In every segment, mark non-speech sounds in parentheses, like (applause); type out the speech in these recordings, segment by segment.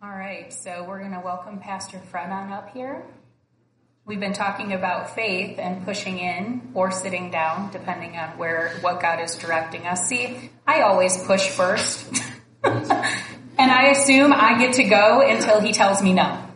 All right, so we're going to welcome Pastor Fred on up here. We've been talking about faith and pushing in or sitting down, depending on where what God is directing us. See, I always push first, (laughs) and I assume I get to go until He tells me no,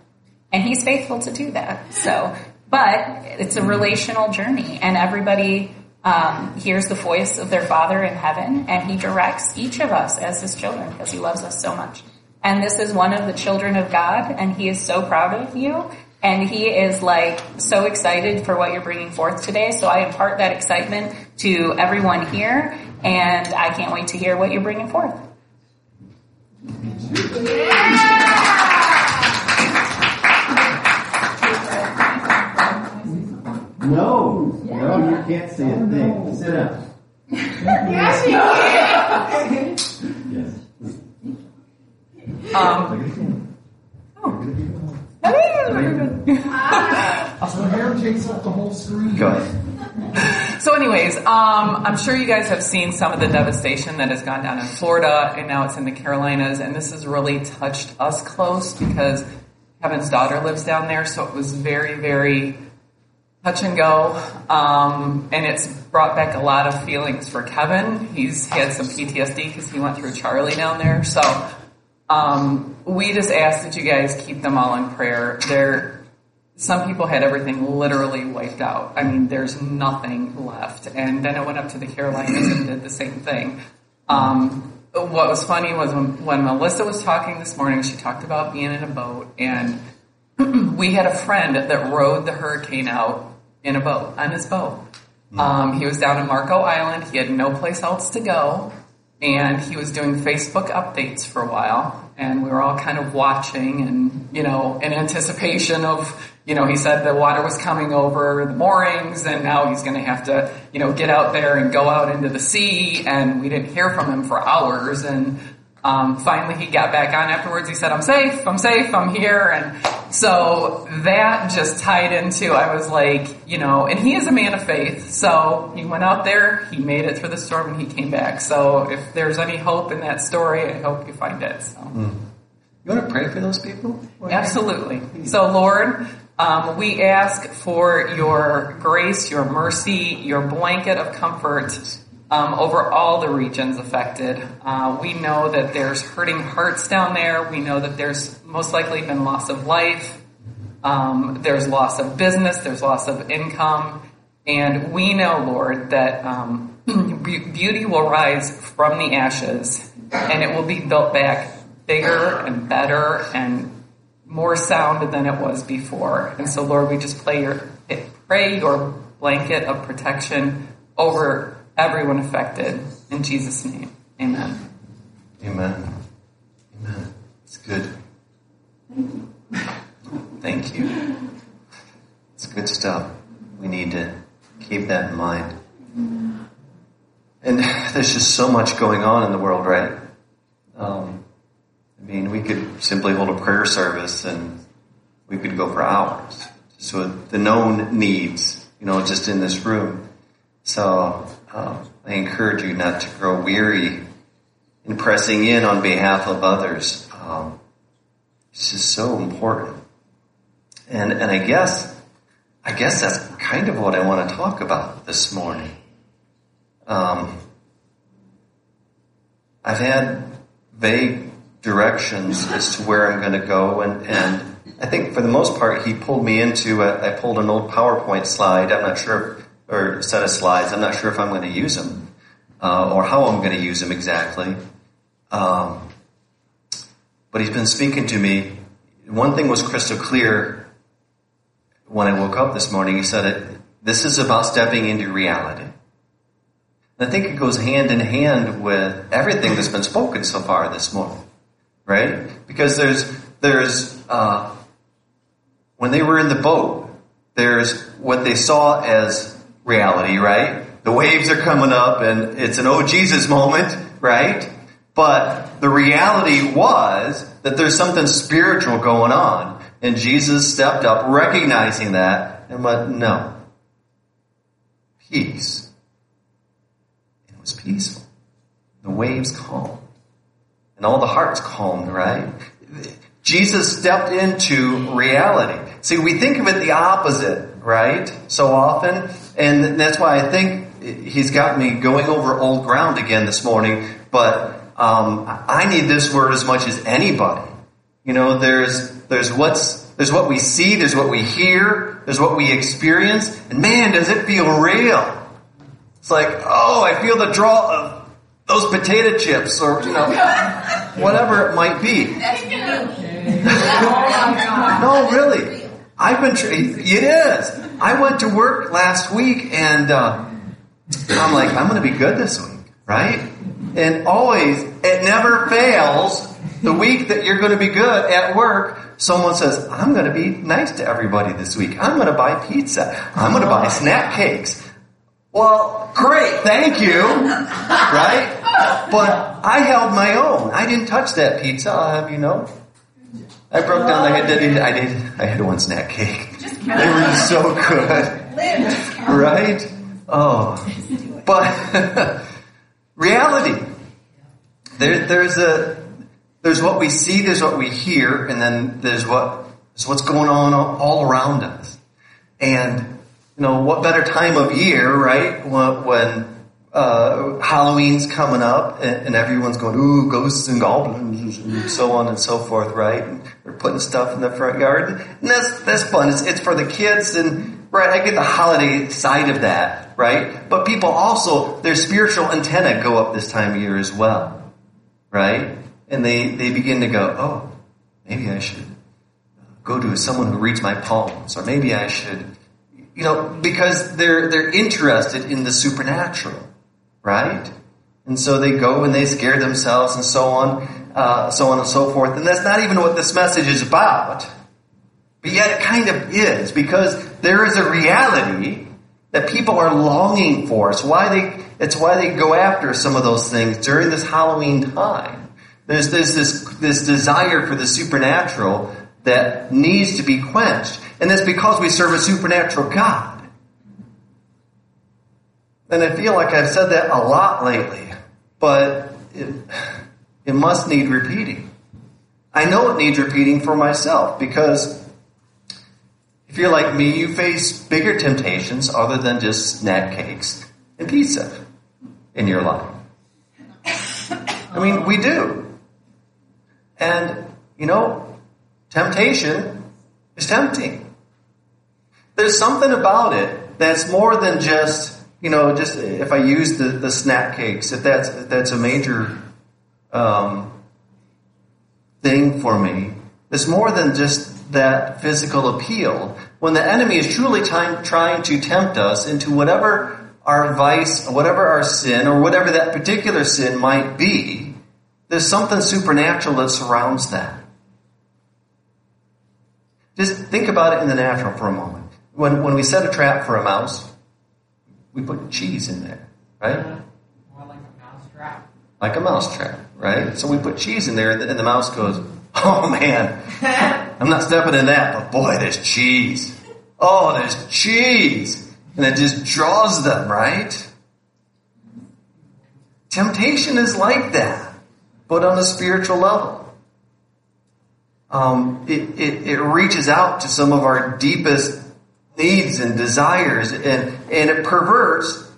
and He's faithful to do that. So, but it's a relational journey, and everybody um, hears the voice of their Father in heaven, and He directs each of us as His children because He loves us so much. And this is one of the children of God, and He is so proud of you. And he is like so excited for what you're bringing forth today. So I impart that excitement to everyone here, and I can't wait to hear what you're bringing forth. No, no, you can't say a thing. Sit down. (laughs) Yes, you can. Yes. Um, So hair takes up the whole screen. Go ahead. so, anyways, um, I'm sure you guys have seen some of the devastation that has gone down in Florida, and now it's in the Carolinas, and this has really touched us close because Kevin's daughter lives down there, so it was very, very touch and go, um, and it's brought back a lot of feelings for Kevin. He's had some PTSD because he went through Charley down there, so um, we just ask that you guys keep them all in prayer. There, some people had everything literally wiped out. I mean, there's nothing left. And then it went up to the Carolinas and did the same thing. Um, what was funny was when, when Melissa was talking this morning, she talked about being in a boat, and (clears throat) we had a friend that rode the hurricane out in a boat, on his boat. Um, he was down in Marco Island. He had no place else to go and he was doing Facebook updates for a while, and we were all kind of watching and, you know, in anticipation of, you know, he said the water was coming over the moorings, and now he's going to have to, you know, get out there and go out into the sea, and we didn't hear from him for hours, and um, finally he got back on afterwards. He said, I'm safe, I'm safe, I'm here, and so that just tied into, I was like, you know, and he is a man of faith. So he went out there, he made it through the storm, and he came back. So if there's any hope in that story, I hope you find it. So. You want to pray for those people? Absolutely. So, Lord, um, we ask for your grace, your mercy, your blanket of comfort um, over all the regions affected. Uh, we know that there's hurting hearts down there. We know that there's most likely been loss of life. Um, there's loss of business. There's loss of income. And we know, Lord, that um, (clears throat) beauty will rise from the ashes and it will be built back bigger and better and more sound than it was before. And so, Lord, we just your, pray your blanket of protection over everyone affected. In Jesus' name, amen. Amen. Amen. It's good. Thank you. It's good stuff. We need to keep that in mind. And there's just so much going on in the world, right? Um, I mean, we could simply hold a prayer service and we could go for hours. So the known needs, you know, just in this room. So um, I encourage you not to grow weary in pressing in on behalf of others. Um, it's just so important. And and I guess I guess that's kind of what I want to talk about this morning. Um, I've had vague directions as to where I'm going to go, and, and I think for the most part, he pulled me into. A, I pulled an old PowerPoint slide. I'm not sure, or set of slides. I'm not sure if I'm going to use them uh, or how I'm going to use them exactly. Um, but he's been speaking to me. One thing was crystal clear when I woke up this morning. He said it. This is about stepping into reality. I think it goes hand in hand with everything that's been spoken so far this morning, right? Because there's there's uh, when they were in the boat, there's what they saw as reality, right? The waves are coming up, and it's an oh Jesus moment, right? But the reality was that there's something spiritual going on, and Jesus stepped up, recognizing that, and went, "No, peace." It was peaceful. The waves calmed. And all the hearts calmed, right? Jesus stepped into reality. See, we think of it the opposite, right? So often. And that's why I think he's got me going over old ground again this morning. But um, I need this word as much as anybody. You know, there's there's what's there's what we see, there's what we hear, there's what we experience, and man, does it feel real. It's like, oh, I feel the draw of those potato chips, or you know, whatever it might be. (laughs) no, really. I've been. Tra- it is. I went to work last week, and uh, I'm like, I'm going to be good this week, right? And always, it never fails. The week that you're going to be good at work, someone says, I'm going to be nice to everybody this week. I'm going to buy pizza. I'm going to buy snack cakes. Well, great, thank you. Right? But I held my own. I didn't touch that pizza, I'll have you know. I broke down. I had, I did. I had one snack cake. (laughs) They were so good, (laughs) right? Oh, but (laughs) reality. There, there's a there's what we see, there's what we hear, and then there's what there's what's going on all around us. And you know, what better time of year, right? When, when uh, Halloween's coming up and, and, everyone's going, ooh, ghosts and goblins and so on and so forth, right? And they're putting stuff in the front yard. And that's, that's fun. It's, it's for the kids and, right, I get the holiday side of that, right? But people also, their spiritual antenna go up this time of year as well, right? And they, they begin to go, oh, maybe I should go to someone who reads my palms, or maybe I should, you know, because they're, they're interested in the supernatural right? And so they go and they scare themselves and so on, uh, so on and so forth. And that's not even what this message is about. But yet it kind of is because there is a reality that people are longing for. It's why they, it's why they go after some of those things during this Halloween time. There's, there's this, this desire for the supernatural that needs to be quenched. And that's because we serve a supernatural God. And I feel like I've said that a lot lately, but it, it must need repeating. I know it needs repeating for myself because if you're like me, you face bigger temptations other than just snack cakes and pizza in your life. I mean, we do. And, you know, temptation is tempting. There's something about it that's more than just you know, just if I use the, the snack cakes, if that's if that's a major um, thing for me, it's more than just that physical appeal. When the enemy is truly time, trying to tempt us into whatever our vice, whatever our sin, or whatever that particular sin might be, there's something supernatural that surrounds that. Just think about it in the natural for a moment. When, when we set a trap for a mouse, we put cheese in there, right? More like a mouse trap. Like a mouse trap, right? So we put cheese in there, and the, and the mouse goes, "Oh man, (laughs) I'm not stepping in that, but boy, there's cheese. Oh, there's cheese." And it just draws them, right? Temptation is like that, but on a spiritual level. Um, it, it, it reaches out to some of our deepest needs and desires and, and it perverts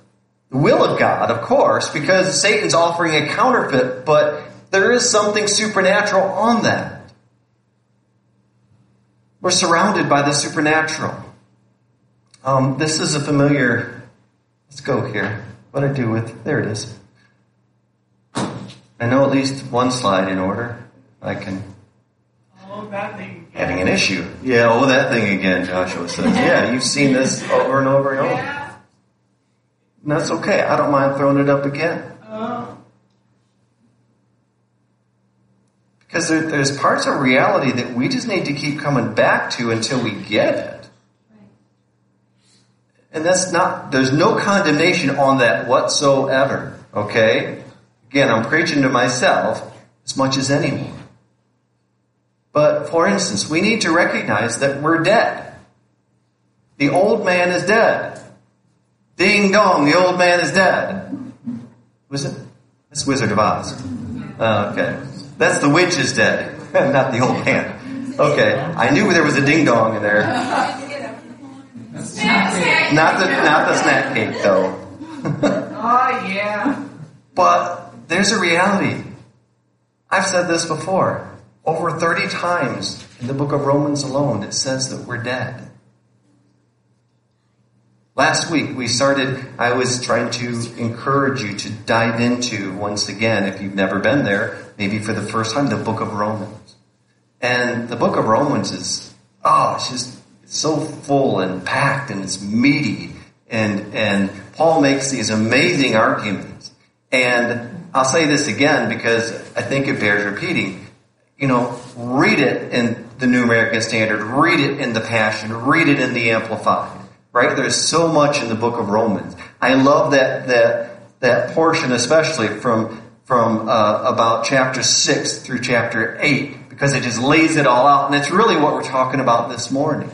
the will of God, of course, because Satan's offering a counterfeit, but there is something supernatural on that. We're surrounded by the supernatural. Um, this is a familiar, let's go here. What I do with, there it is. I know at least one slide in order. I can Oh, that thing. having an issue. Yeah, oh, that thing again, Joshua says. Yeah, you've seen this over and over and over. Yeah. And that's okay. I don't mind throwing it up again. Uh, Because there, there's parts of reality that we just need to keep coming back to until we get it. And that's not, there's no condemnation on that whatsoever. Okay? Again, I'm preaching to myself as much as anyone. But for instance, we need to recognize that we're dead. The old man is dead. Ding dong, the old man is dead. Was it? That's Wizard of Oz. Uh, okay. That's the witch is dead, (laughs) not the old man. Okay, I knew there was a ding dong in there. Not the not the snack cake though. (laughs) Oh, yeah. But there's a reality. I've said this before. Over 30 times in the book of Romans alone, it says that we're dead. Last week we started, I was trying to encourage you to dive into, once again, if you've never been there, maybe for the first time, the book of Romans. And the book of Romans is, oh, it's just it's so full and packed and it's meaty. And, and Paul makes these amazing arguments. And I'll say this again because I think it bears repeating. You know, read it in the New American Standard, read it in the Passion, read it in the Amplified right? There's so much in the book of Romans. I love that that that portion, especially from from uh, about chapter six through chapter eight, because it just lays it all out, and it's really what we're talking about this morning.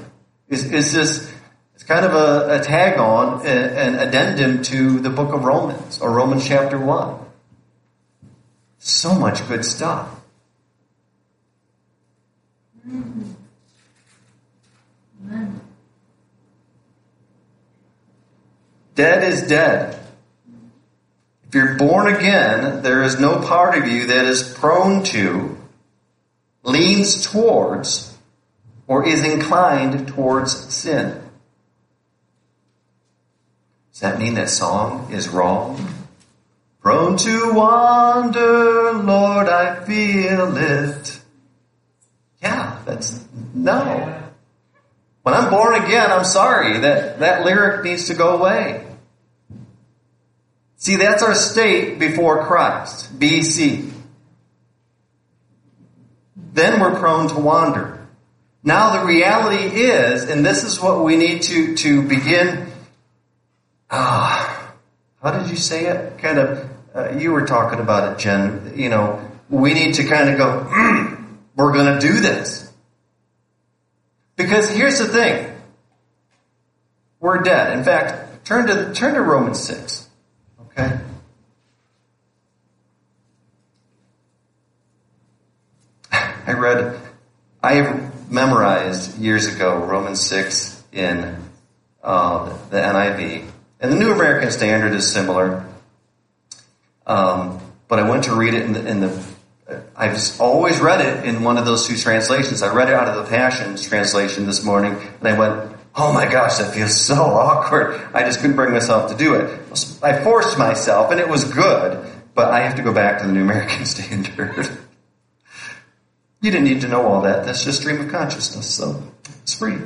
Is is this? It's kind of a, a tag on, an addendum to the book of Romans or Romans chapter one. So much good stuff. Dead is dead. If you're born again, there is no part of you that is prone to, leans towards, or is inclined towards sin. Does that mean that song is wrong? Prone to wander, Lord, I feel it. Yeah, that's no. When I'm born again, I'm sorry that that lyric needs to go away. See, that's our state before Christ, BC. Then we're prone to wander. Now the reality is, and this is what we need to, to begin, ah, how did you say it? Kind of, uh, you were talking about it, Jen. You know, we need to kind of go, mm, (clears throat) we're going to do this. Because here's the thing. We're dead. In fact, turn to, turn to Romans 6. Okay? (laughs) I read, I memorized years ago Romans 6 in uh, the NIV. And the New American Standard is similar. Um, but I went to read it in the, in the I've always read it in one of those two translations. I read it out of the Passions translation this morning, and I went, Oh my gosh, that feels so (laughs) awkward. I just couldn't bring myself to do it. I forced myself and it was good, but I have to go back to the New American (laughs) Standard. you didn't need to know all that. That's just stream of consciousness, so it's free.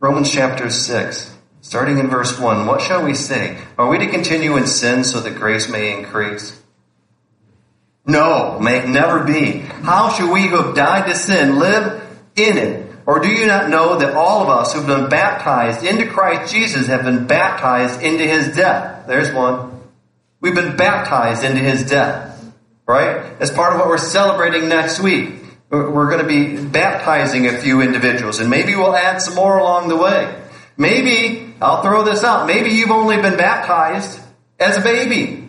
Romans chapter 6, starting in verse 1. What shall we say? Are we to continue in sin so that grace may increase? No, may never be. How should we who have died to sin live in it? Or do you not know that all of us who've been baptized into Christ Jesus have been baptized into his death? There's one. We've been baptized into his death. Right? As part of what we're celebrating next week. We're going to be baptizing a few individuals and maybe we'll add some more along the way. Maybe, I'll throw this out, maybe you've only been baptized as a baby.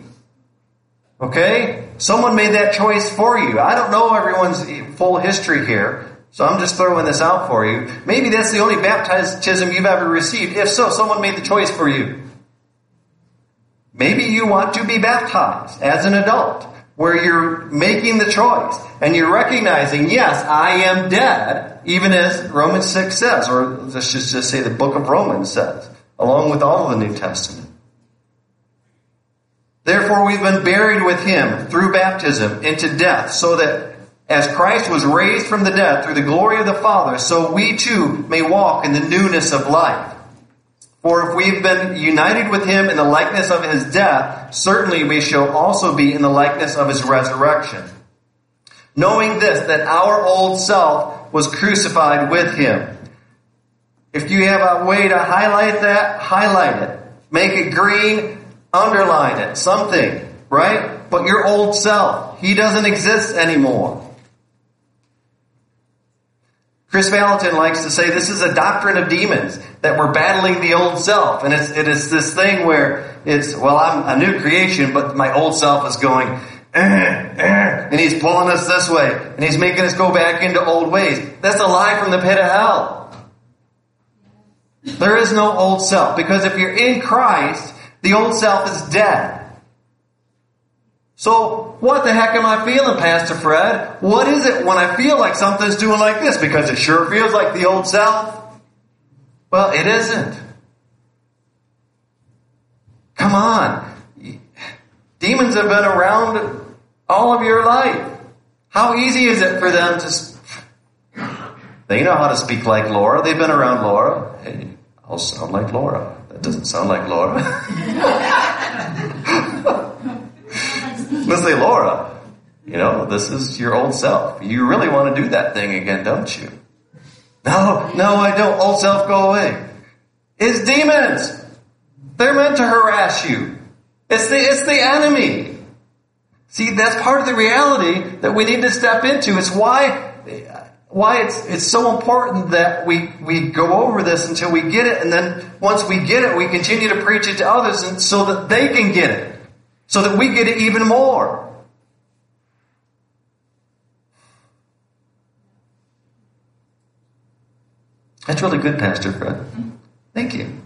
Okay? Someone made that choice for you. I don't know everyone's full history here. So I'm just throwing this out for you. Maybe that's the only baptism you've ever received. If so, someone made the choice for you. Maybe you want to be baptized as an adult, where you're making the choice and you're recognizing, yes, I am dead, even as Romans 6 says, or let's just, say the book of Romans says, along with all of the New Testament. Therefore we've been buried with him through baptism into death, so that as Christ was raised from the dead through the glory of the Father, so we too may walk in the newness of life. For if we've been united with him in the likeness of his death, certainly we shall also be in the likeness of his resurrection. Knowing this, that our old self was crucified with him. If you have a way to highlight that, highlight it. Make it green, underline it, something, right? But your old self, he doesn't exist anymore. Kris Vallotton likes to say this is a doctrine of demons, that we're battling the old self. And it's, it is this thing where it's, well, I'm a new creation, but my old self is going, eh, eh, and he's pulling us this way, and he's making us go back into old ways. That's a lie from the pit of hell. There is no old self, because if you're in Christ, the old self is dead. So, what the heck am I feeling, Pastor Fred? What is it when I feel like something's doing like this? Because it sure feels like the old self. Well, it isn't. Come on. Demons have been around all of your life. How easy is it for them to. They know how to speak like Laura. They've been around Laura. Hey, I'll sound like Laura. That doesn't sound like Laura. (laughs) Let's say, Laura, you know, this is your old self. You really want to do that thing again, don't you? No, no, I don't. Old self, go away. It's demons. They're meant to harass you. It's the, it's the enemy. See, that's part of the reality that we need to step into. It's why, why it's, it's so important that we, we go over this until we get it. And then once we get it, we continue to preach it to others and so that they can get it. So that we get it even more. That's really good, Pastor Fred. Thank you.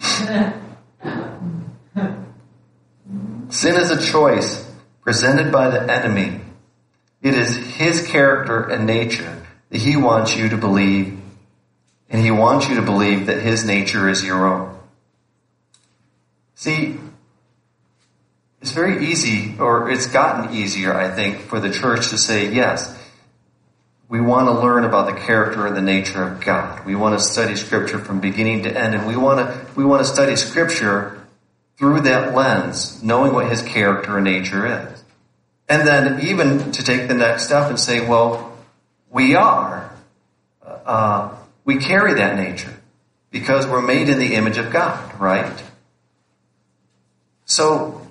(laughs) Sin is a choice presented by the enemy. It is his character and nature that he wants you to believe, and he wants you to believe that his nature is your own. See, it's very easy, or it's gotten easier, I think, for the church to say, yes, we want to learn about the character and the nature of God. We want to study scripture from beginning to end, and we want to, we want to study scripture through that lens, knowing what his character and nature is. And then even to take the next step and say, well, we are, uh, we carry that nature because we're made in the image of God, right? So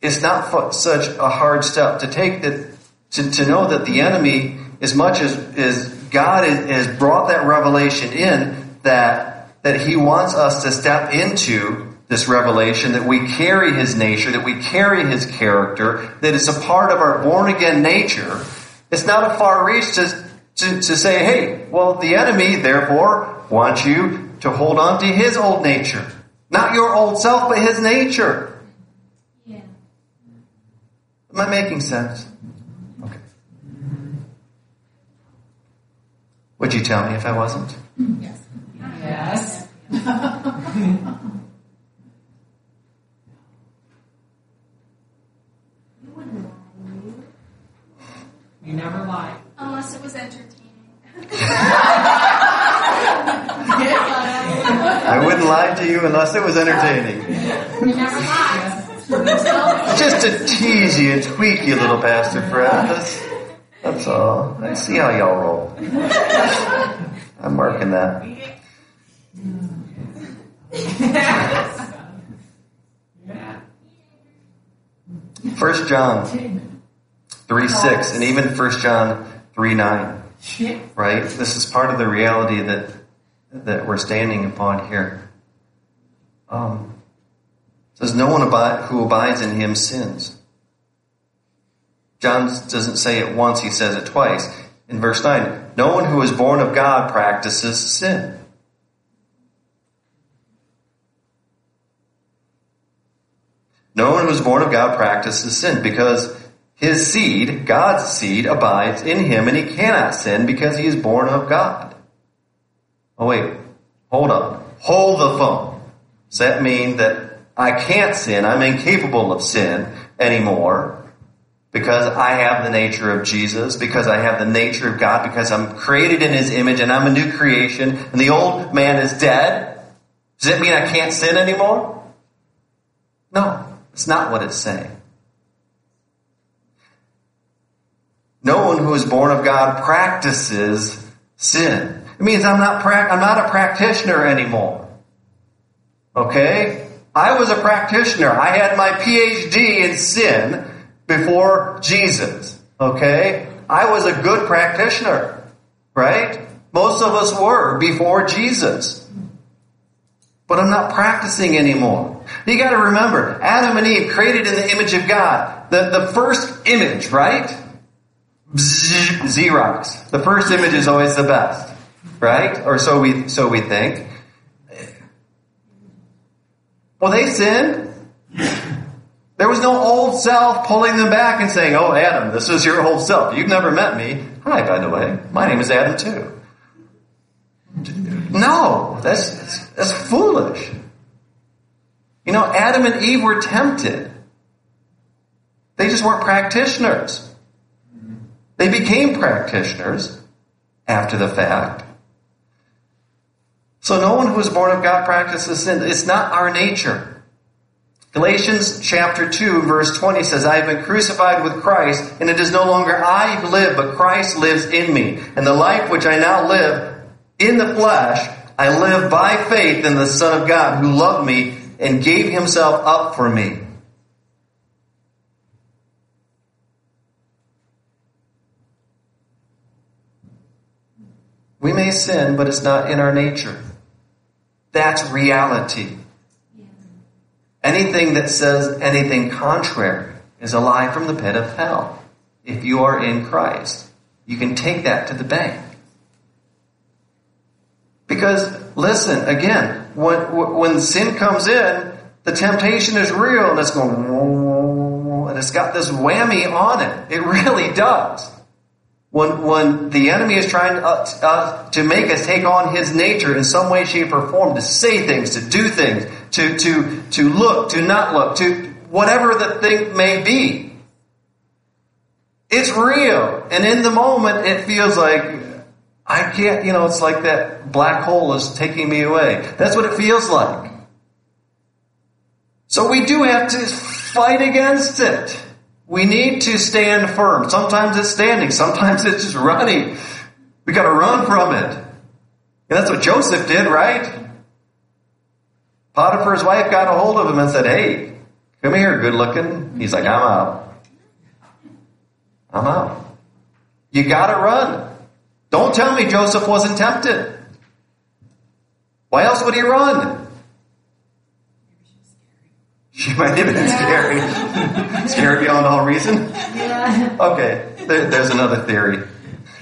it's not such a hard step to take that to, to know that the enemy, as much as, as God has brought that revelation in, that that He wants us to step into this revelation, that we carry His nature, that we carry His character, that it's a part of our born again nature. It's not a far reach to, to, to say, hey, well, the enemy, therefore, wants you to hold on to his old nature. Not your old self, but his nature. Yeah. Am I making sense? Okay. Would you tell me if I wasn't? Yes. Yes. (laughs) (laughs) you never lie. Unless it was entertaining. (laughs) I wouldn't lie to you unless it was entertaining. You never lie. Just to tease you and tweak you, little Pastor Fred. That's, that's all. I see how y'all roll. I'm marking that. (laughs) First John three six, and even First John three nine. Right. This is part of the reality that that we're standing upon here. Um, says, No one who abides in him sins. John doesn't say it once, he says it twice. In verse 9, no one who is born of God practices sin. No one who is born of God practices sin because his seed, God's seed, abides in him and he cannot sin because he is born of God. Oh wait, hold on. Hold the phone. Does that mean that I can't sin. I'm incapable of sin anymore because I have the nature of Jesus, because I have the nature of God, because I'm created in His image and I'm a new creation and the old man is dead. Does that mean I can't sin anymore? No, it's not what it's saying. No one who is born of God practices sin. It means I'm not, pra- I'm not a practitioner anymore. Okay? I was a practitioner. I had my PhD in sin before Jesus. Okay? I was a good practitioner. Right? Most of us were before Jesus. but I'm not practicing anymore. You gotta remember, Adam and Eve created in the image of God. The, the first image, right? Xerox. The first image is always the best, right? Or so we, so we think. Well, they sinned. There was no old self pulling them back and saying, Oh, Adam, this is your old self. You've never met me. Hi, by the way. My name is Adam too. No, that's, that's, that's foolish. You know, Adam and Eve were tempted. They just weren't practitioners. They became practitioners after the fact. So no one who is born of God practices sin. It's not our nature. Galatians chapter 2 verse 20 says, I have been crucified with Christ, and it is no longer I who live, but Christ lives in me. And the life which I now live in the flesh, I live by faith in the Son of God who loved me and gave himself up for me. We may sin, but it's not in our nature. That's reality. Anything that says anything contrary is a lie from the pit of hell. If you are in Christ, you can take that to the bank. Because listen, again, when, when sin comes in, the temptation is real and it's going, and it's got this whammy on it. It really does. When, when the enemy is trying uh, uh, to make us take on his nature in some way, shape, or form, to say things, to do things, to, to, to look, to not look, to whatever the thing may be. It's real. And in the moment, it feels like I can't, you know, it's like that black hole is taking me away. That's what it feels like. So we do have to fight against it. We need to stand firm. Sometimes it's standing, sometimes it's just running. We gotta run from it. And that's what Joseph did, right? Potiphar's wife got a hold of him and said, Hey, come here, good looking. He's like, I'm out. I'm out. You gotta run. Don't tell me Joseph wasn't tempted. Why else would he run? (laughs) She might have been scary. (laughs) scary beyond all reason? Yeah. Okay, there, there's another theory.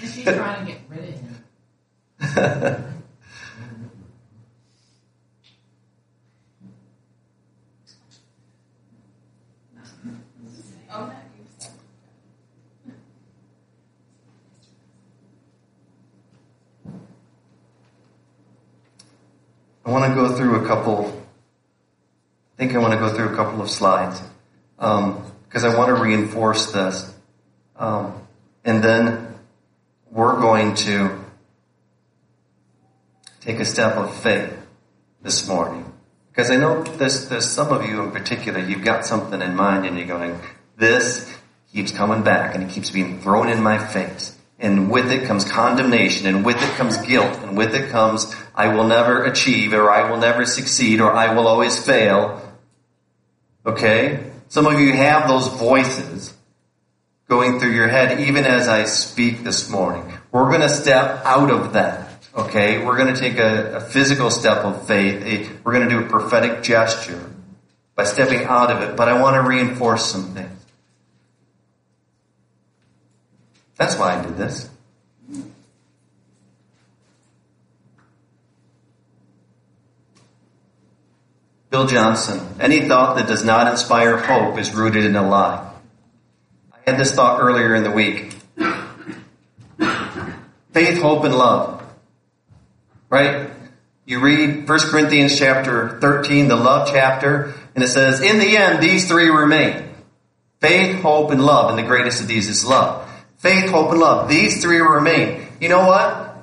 She's trying to get rid of him. I want to go through a couple, I think I want to go through a couple of slides because I want to reinforce this. Um, and then we're going to take a step of faith this morning. Because I know there's, there's some of you in particular, you've got something in mind and you're going, this keeps coming back and it keeps being thrown in my face. And with it comes condemnation and with it comes guilt and with it comes, I will never achieve or I will never succeed or I will always fail. Okay? Some of you have those voices going through your head even as I speak this morning. We're going to step out of that. Okay? We're going to take a, a physical step of faith. A, we're going to do a prophetic gesture by stepping out of it. But I want to reinforce some things. That's why I did this. Bill Johnson, any thought that does not inspire hope is rooted in a lie. I had this thought earlier in the week. Faith, hope, and love. Right? You read 1 Corinthians chapter 13, the love chapter, and it says, in the end, these three remain. Faith, hope, and love, and the greatest of these is love. Faith, hope, and love. These three remain. You know what?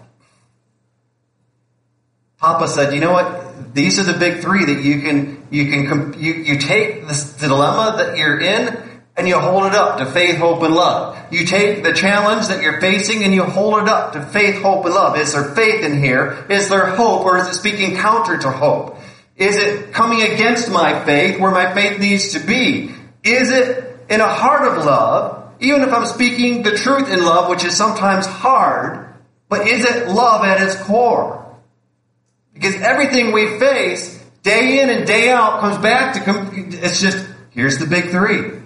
Papa said, you know what? These are the big three that you can, you can, you, you take this dilemma that you're in and you hold it up to faith, hope, and love. You take the challenge that you're facing and you hold it up to faith, hope, and love. Is there faith in here? Is there hope or is it speaking counter to hope? Is it coming against my faith where my faith needs to be? Is it in a heart of love even if I'm speaking the truth in love, which is sometimes hard, but is it love at its core? Everything we face day in and day out comes back to come. It's just, here's the big three.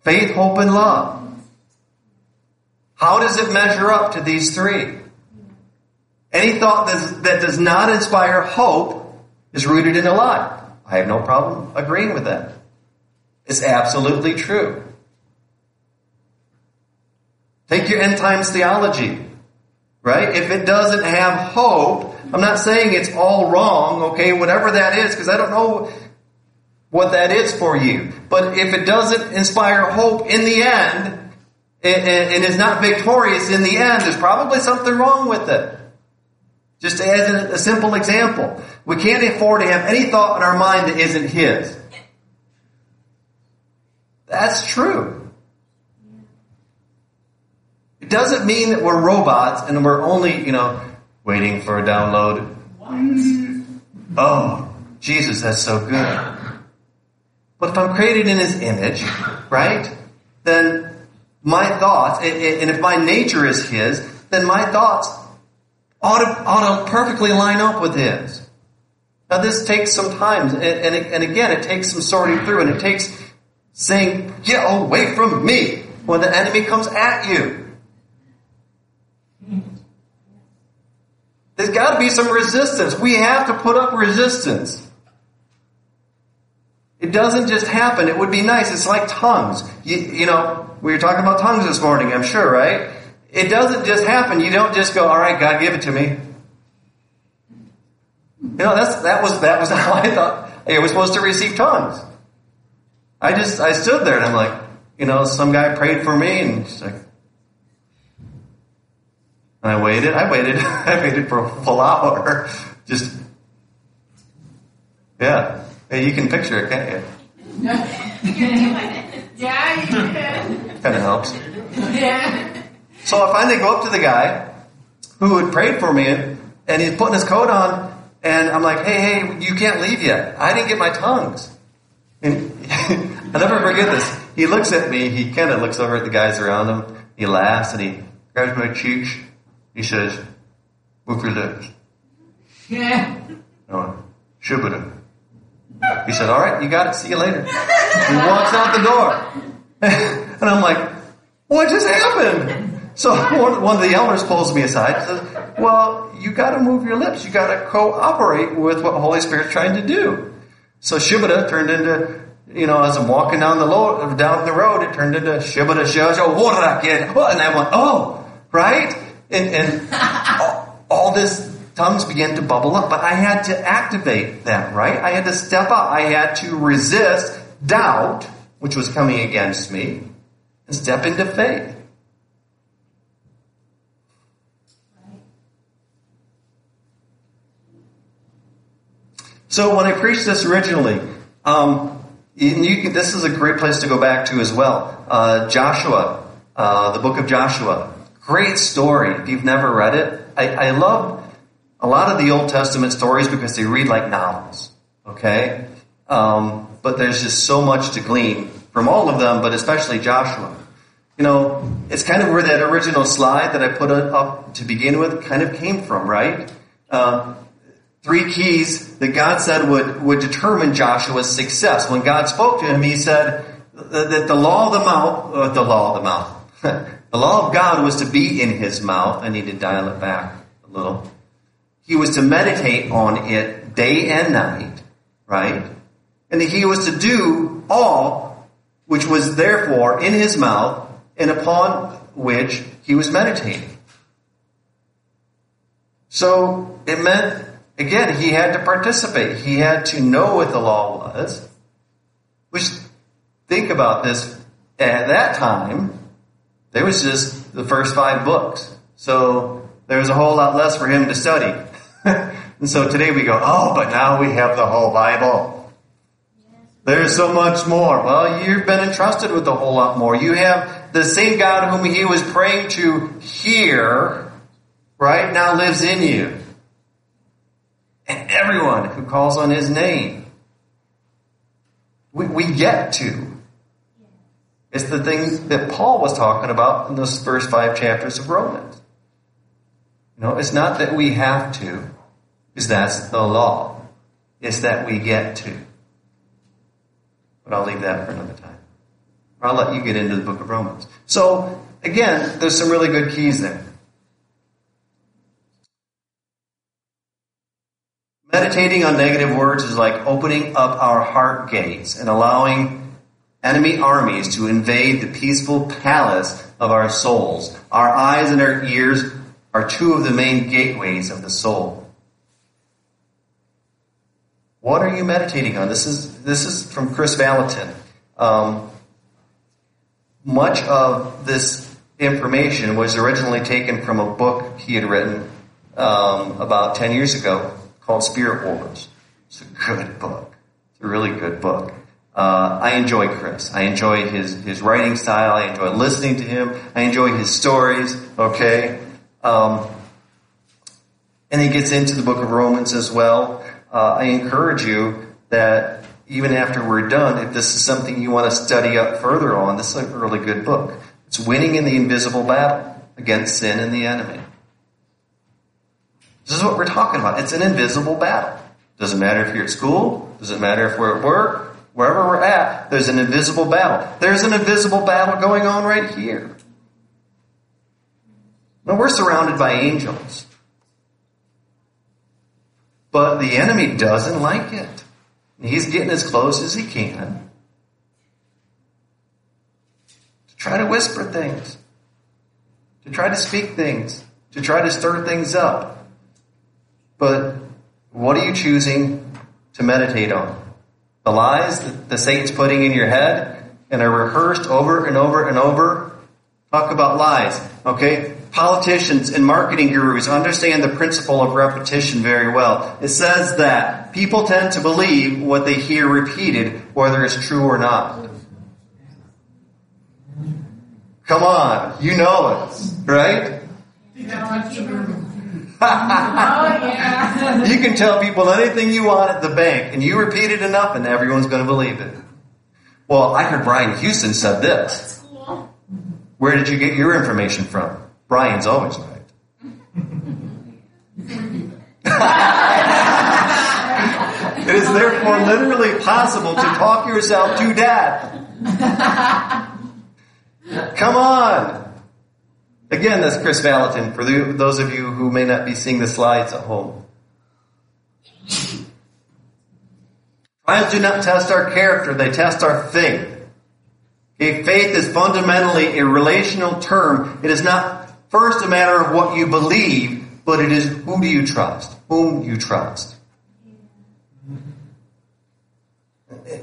Faith, hope, and love. How does it measure up to these three? Any thought that does not inspire hope is rooted in a lie. I have no problem agreeing with that. It's absolutely true. Take your end times theology, right? If it doesn't have hope, I'm not saying it's all wrong, okay, whatever that is, because I don't know what that is for you. But if it doesn't inspire hope in the end, and, is not victorious in the end, there's probably something wrong with it. Just as a simple example, we can't afford to have any thought in our mind that isn't His. That's true. It doesn't mean that we're robots and we're only, you know, waiting for a download. What? Oh, Jesus, that's so good. But if I'm created in His image, right, then my thoughts, and if my nature is His, then my thoughts ought to, ought to perfectly line up with His. Now this takes some time, and, and, and again, it takes some sorting through, and it takes saying, get away from me when the enemy comes at you. There's got to be some resistance. We have to put up resistance. It doesn't just happen. It would be nice. It's like tongues. You, you know, we were talking about tongues this morning, I'm sure, right? It doesn't just happen. You don't just go, all right, God, give it to me. You know, that's, that was, that was (laughs) how I thought I was supposed to receive tongues. I just, I stood there and I'm like, you know, some guy prayed for me and she's like, and I waited, I waited, (laughs) I waited for a full hour. Just, yeah. Hey, you can picture it, can't you? (laughs) yeah, you can. Kind of helps. Yeah. So I finally go up to the guy who had prayed for me and he's putting his coat on and I'm like, hey, hey, you can't leave yet. I didn't get my tongues. And (laughs) I'll never forget this. He looks at me, he kind of looks over at the guys around him, he laughs and he grabs my cheeks. He says, move your lips. Yeah. No, shubada. He said, all right, you got it. See you later. He walks out the door. (laughs) and I'm like, what just happened? So (laughs) one of the elders pulls me aside and says, well, you got to move your lips. You got to cooperate with what the Holy Spirit's trying to do. So Shubada turned into, you know, as I'm walking down the road, down the road, it turned into Shubada Shajo, and I went, oh, right? And, and all, all this tongues began to bubble up, but I had to activate that, right? I had to step up. I had to resist doubt, which was coming against me, and step into faith. So when I preached this originally, um, can, this is a great place to go back to as well. Uh, Joshua, uh, the book of Joshua, great story. If you've never read it, I, I love a lot of the Old Testament stories because they read like novels. Okay, um, but there's just so much to glean from all of them, but especially Joshua. You know, it's kind of where that original slide that I put up to begin with kind of came from, right? Uh, three keys that God said would, would determine Joshua's success. When God spoke to him, he said that the law of the mouth, uh, the law of the mouth, (laughs) the law of God was to be in his mouth. I need to dial it back a little. He was to meditate on it day and night, right? And he was to do all which was therefore in his mouth and upon which he was meditating. So it meant Again, he had to participate. He had to know what the law was. Which, think about this, at that time, there was just the first five books. So there was a whole lot less for him to study. (laughs) and so today we go, oh, but now we have the whole Bible. There's so much more. Well, you've been entrusted with a whole lot more. You have the same God whom he was praying to hear, right now lives in you and everyone who calls on his name. We, we get to. It's the thing that Paul was talking about in those first five chapters of Romans. You know, it's not that we have to, because that's the law. It's that we get to. But I'll leave that for another time. I'll let you get into the book of Romans. So, again, there's some really good keys there. Meditating on negative words is like opening up our heart gates and allowing enemy armies to invade the peaceful palace of our souls. Our eyes and our ears are two of the main gateways of the soul. What are you meditating on? This is this is from Kris Vallotton. Um, much of this information was originally taken from a book he had written um, about ten years ago called Spirit Wars. It's a good book. It's a really good book. Uh, I enjoy Kris. I enjoy his, his writing style. I enjoy listening to him. I enjoy his stories. Okay. Um, and he gets into the book of Romans as well. Uh, I encourage you that even after we're done, if this is something you want to study up further on, this is a really good book. It's Winning in the Invisible Battle Against Sin and the Enemy. This is what we're talking about. It's an invisible battle. Doesn't matter if you're at school, doesn't matter if we're at work, wherever we're at, there's an invisible battle. There's an invisible battle going on right here. Now we're surrounded by angels. But the enemy doesn't like it. He's getting as close as he can to try to whisper things, to try to speak things, to try to stir things up. But what are you choosing to meditate on? The lies that the Satan's putting in your head and are rehearsed over and over and over? Talk about lies, okay? Politicians and marketing gurus understand the principle of repetition very well. It says that people tend to believe what they hear repeated, whether it's true or not. Come on, you know it, right? Yeah. (laughs) You can tell people anything you want at the bank, and you repeat it enough, and everyone's going to believe it. Well, I heard Brian Houston said this. Where did you get your information from? Brian's always right. (laughs) it is therefore literally possible to talk yourself to death. Come on. Again, that's Kris Vallotton for the, those of you who may not be seeing the slides at home. Trials do not test our character, they test our faith. Okay, faith is fundamentally a relational term. It is not first a matter of what you believe, but it is who do you trust? Whom you trust.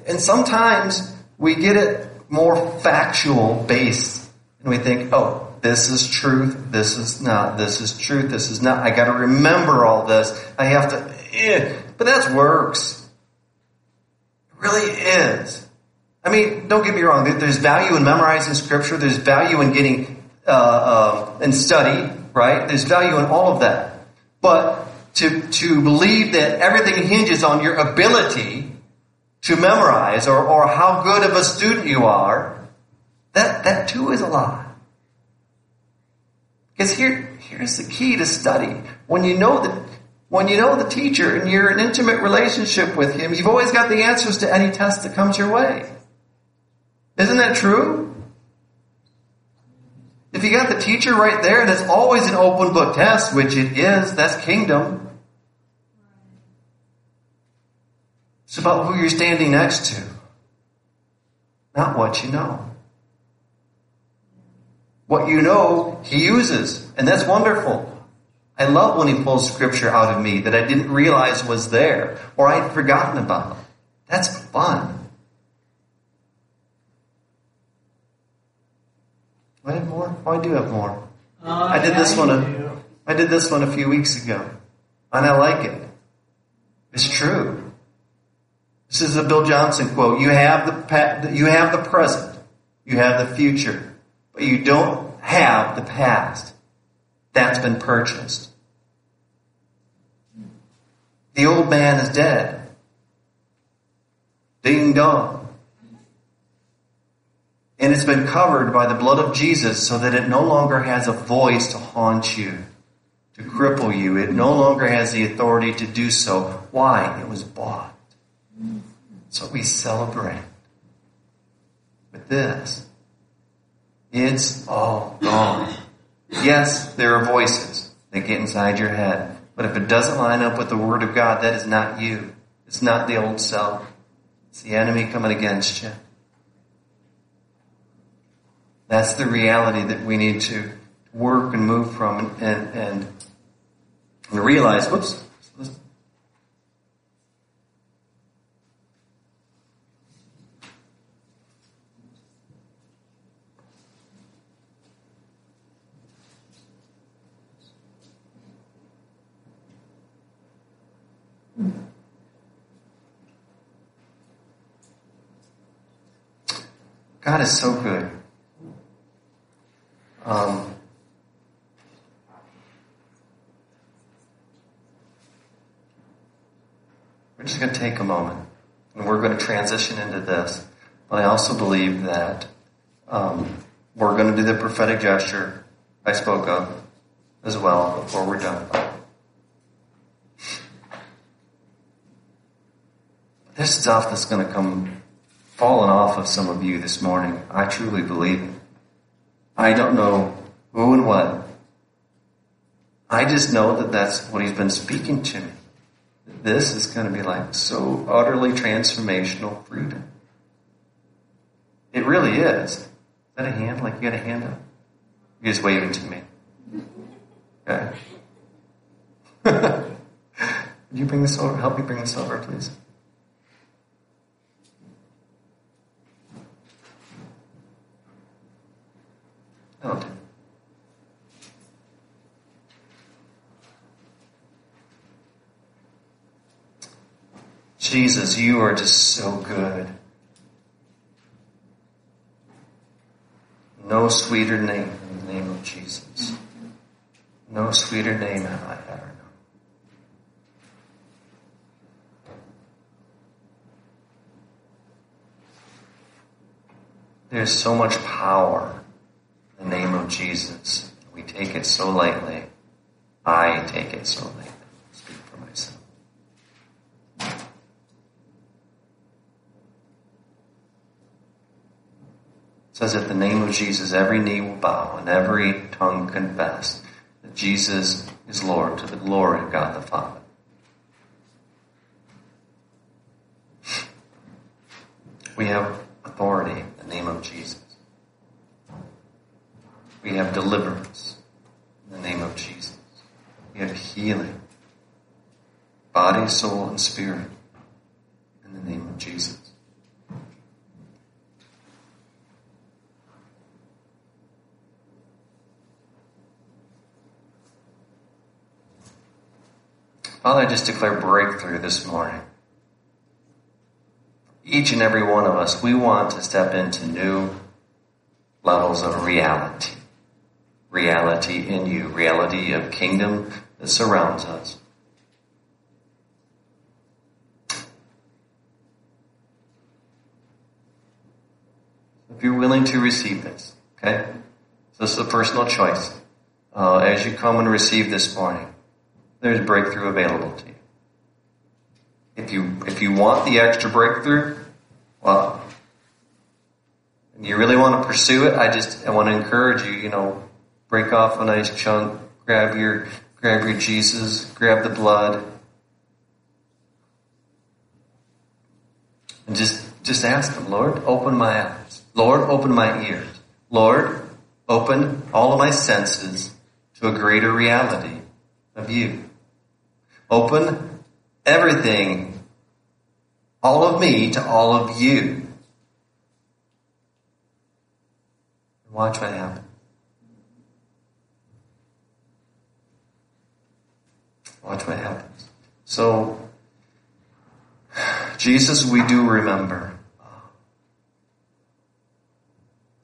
And sometimes we get it more factual based and we think, oh, this is truth, this is not, this is truth, this is not. I gotta remember all this. I have to, eh. but that's works. It really is. I mean, don't get me wrong. There's value in memorizing scripture. There's value in getting uh, uh, and study. Right? There's value in all of that. But to to believe that everything hinges on your ability to memorize or or how good of a student you are, that that too is a lie. Because here here's the key to study. When you know that when you know the teacher and you're in intimate relationship with him, you've always got the answers to any test that comes your way. Isn't that true? If you got the teacher right there that's always an open book test, which it is, that's kingdom. It's about who you're standing next to, not what you know. What you know, he uses, and that's wonderful. I love when he pulls scripture out of me that I didn't realize was there or I'd forgotten about. That's fun. I have more? Oh, I do have more. Uh, I did this one. A, I did this one a few weeks ago, and I like it. It's true. This is a Bill Johnson quote. You have the you have the present, you have the future, but you don't have the past. That's been purchased. The old man is dead. Ding dong. And it's been covered by the blood of Jesus so that it no longer has a voice to haunt you, to cripple you. It no longer has the authority to do so. Why? It was bought. So we celebrate. With this, it's all gone. Yes, there are voices that get inside your head. But if it doesn't line up with the Word of God, that is not you. It's not the old self. It's the enemy coming against you. That's the reality that we need to work and move from and, and, and realize, whoops, God is so good. Um, we're just going to take a moment and we're going to transition into this. But I also believe that um, we're going to do the prophetic gesture I spoke of as well before we're done. This stuff that's going to come fallen off of some of you this morning. I truly believe it. I don't know who and what. I just know that that's what he's been speaking to me. This is going to be like so utterly transformational freedom. It really is. Is that a hand? Like you got a hand up? You're just waving to me. Okay. Could (laughs) you bring this over? Help me bring this over, please. Jesus, you are just so good. No sweeter name than the name of Jesus. No sweeter name have I ever known. There's so much power the name of Jesus. We take it so lightly. I take it so lightly. Speak for myself. It says at the name of Jesus, every knee will bow and every tongue confess that Jesus is Lord to the glory of God the Father. We have authority in the name of Jesus. We have deliverance in the name of Jesus. We have healing, body, soul, and spirit in the name of Jesus. Father, I just declare breakthrough this morning. Each and every one of us, we want to step into new levels of reality reality in you, reality of kingdom that surrounds us. If you're willing to receive this, okay? So this is a personal choice. Uh, as you come and receive this morning, there's breakthrough available to you. If you if you want the extra breakthrough, well, you really want to pursue it, I just I want to encourage you, you know, break off a nice chunk, grab your grab your Jesus, grab the blood, and just just ask him, Lord, open my eyes. Lord, open my ears. Lord, open all of my senses to a greater reality of you. Open everything, all of me to all of you. Watch what happens. Watch what happens. So, Jesus, we do remember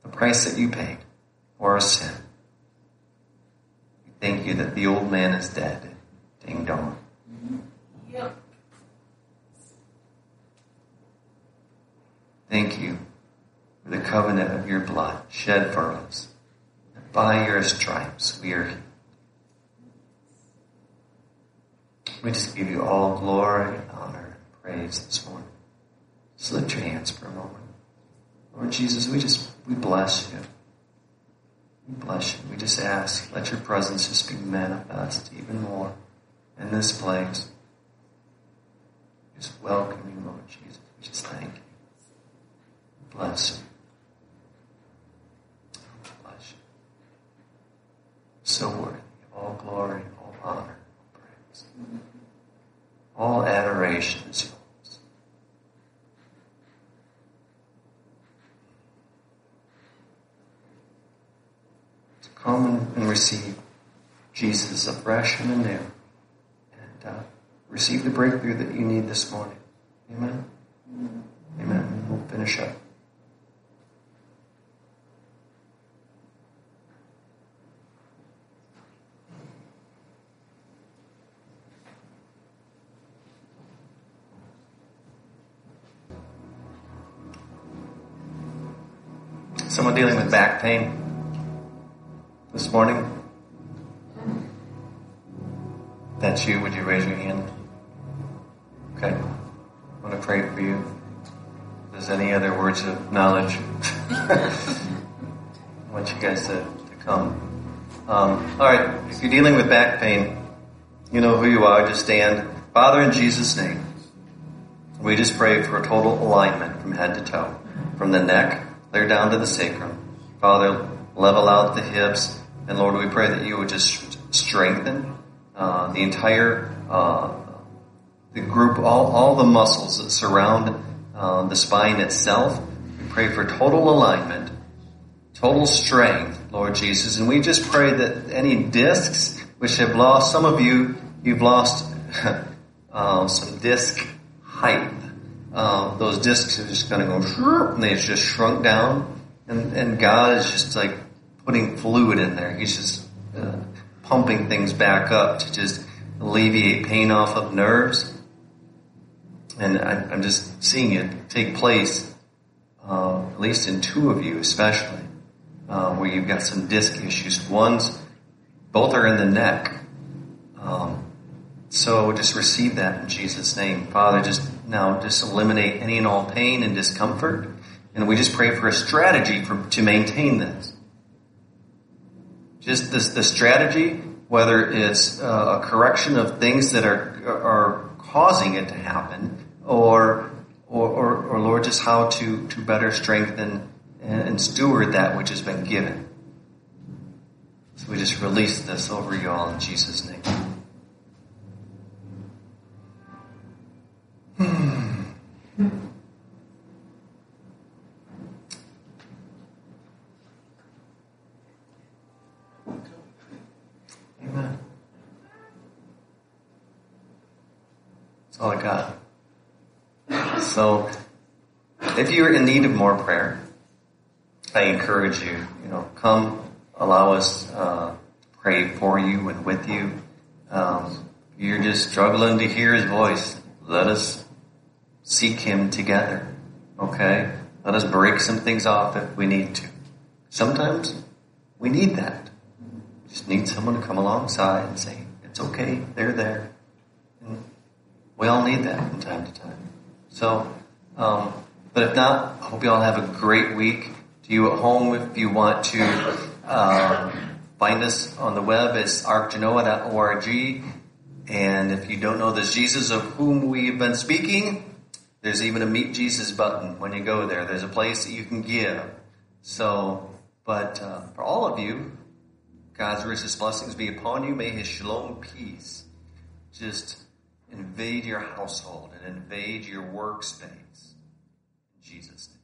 the price that you paid for our sin. We thank you that the old man is dead. Ding dong. Yep. Thank you for the covenant of your blood shed for us. By your stripes we are healed. We just give you all glory, honor, and praise this morning. Just lift your hands for a moment. Lord Jesus, we just, we bless you. We bless you. We just ask, let your presence just be manifest even more in this place. Just welcome you, Lord Jesus. We just thank you. Bless you. Bless you. So worthy of all glory, all honor, all praise. All adoration is yours. To come and receive And anew and uh, receive the breakthrough that you need this morning. Amen. Amen. We'll finish up. Someone dealing with back pain this morning? That's you. Would you raise your hand? Okay. I want to pray for you. If there's any other words of knowledge? (laughs) I want you guys to, to come. Um, all right. If you're dealing with back pain, you know who you are. Just stand. Father, in Jesus' name, we just pray for a total alignment from head to toe, from the neck clear down to the sacrum. Father, level out the hips, and Lord, we pray that you would just strengthen uh, the entire uh, the group, all, all the muscles that surround uh, the spine itself. We pray for total alignment, total strength, Lord Jesus, and we just pray that any discs which have lost, some of you, you've lost (laughs) uh, some disc height. Those discs are just going to go, and they've just shrunk down, and, and God is just like putting fluid in there. He's just uh, pumping things back up to just alleviate pain off of nerves. And I, I'm just seeing it take place, uh, at least in two of you, especially, uh, where you've got some disc issues. One's, both are in the neck. Um, so just receive that in Jesus' name. Father, just now just eliminate any and all pain and discomfort. And we just pray for a strategy for, to maintain this. Just this, the strategy, whether it's uh, a correction of things that are, are causing it to happen, or, or, or, or Lord, just how to, to better strengthen and steward that which has been given. So we just release this over you all in Jesus' name. Amen. That's all I got. So, if you're in need of more prayer, I encourage you, you know, come allow us uh, pray for you and with you. Um, you're just struggling to hear His voice. Let us seek Him together. Okay? Let us break some things off if we need to. Sometimes we need that. We just need someone to come alongside and say, it's okay, they're there. We all need that from time to time. So, um, but if not, I hope you all have a great week. To you at home, if you want to um, find us on the web, it's arcgenoa.org. And if you don't know this Jesus of whom we've been speaking, there's even a Meet Jesus button when you go there. There's a place that you can give. So, but uh, for all of you, God's richest blessings be upon you. May His shalom peace just invade your household and invade your workspace in Jesus' name.